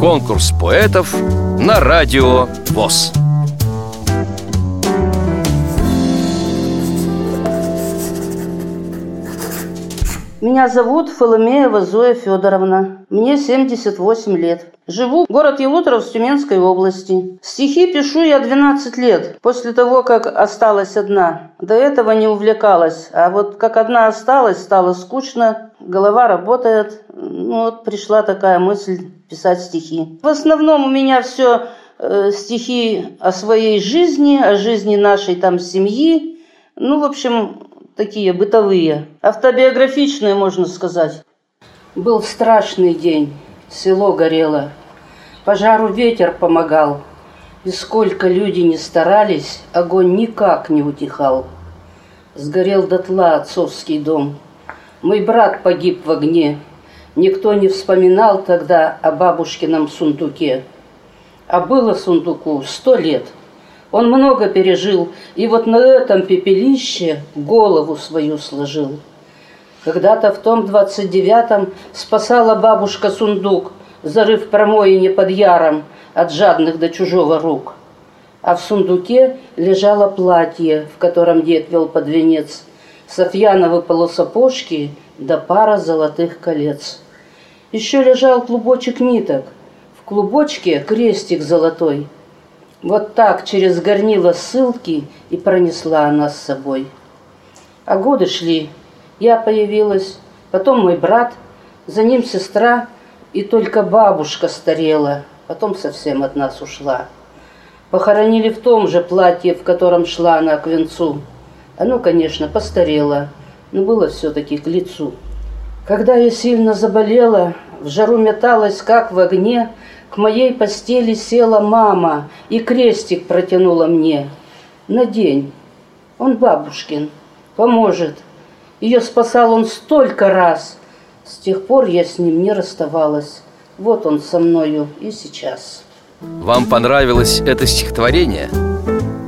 Конкурс поэтов на радио ВОЗ. Меня зовут Фоломеева Зоя Федоровна. Мне 78 лет. Живу город Елуторов в Тюменской области. Стихи пишу я 12 лет, после того, как осталась одна. До этого не увлекалась, а вот как одна осталась, стало скучно, голова работает. Ну вот пришла такая мысль писать стихи. В основном у меня все э, стихи о своей жизни, о жизни нашей там семьи. Ну, в общем, такие бытовые, автобиографичные, можно сказать. Был страшный день, село горело, пожару ветер помогал, и сколько люди не старались, огонь никак не утихал. Сгорел дотла отцовский дом, мой брат погиб в огне, никто не вспоминал тогда о бабушкином сундуке. А было сундуку сто лет – он много пережил, и вот на этом пепелище голову свою сложил. Когда-то в том двадцать девятом спасала бабушка сундук, зарыв промоине под яром от жадных до чужого рук. А в сундуке лежало платье, в котором дед вел под венец, Софьяновы полусапожки да пара золотых колец. Еще лежал клубочек ниток, в клубочке крестик золотой – вот так через горнило ссылки и пронесла она с собой. А годы шли. Я появилась, потом мой брат, за ним сестра, и только бабушка старела, потом совсем от нас ушла. Похоронили в том же платье, в котором шла она к венцу. Оно, конечно, постарело, но было все-таки к лицу. Когда я сильно заболела, в жару металась, как в огне, к моей постели села мама и крестик протянула мне. Надень, он бабушкин, поможет. Ее спасал он столько раз. С тех пор я с ним не расставалась. Вот он со мною и сейчас. Вам понравилось это стихотворение?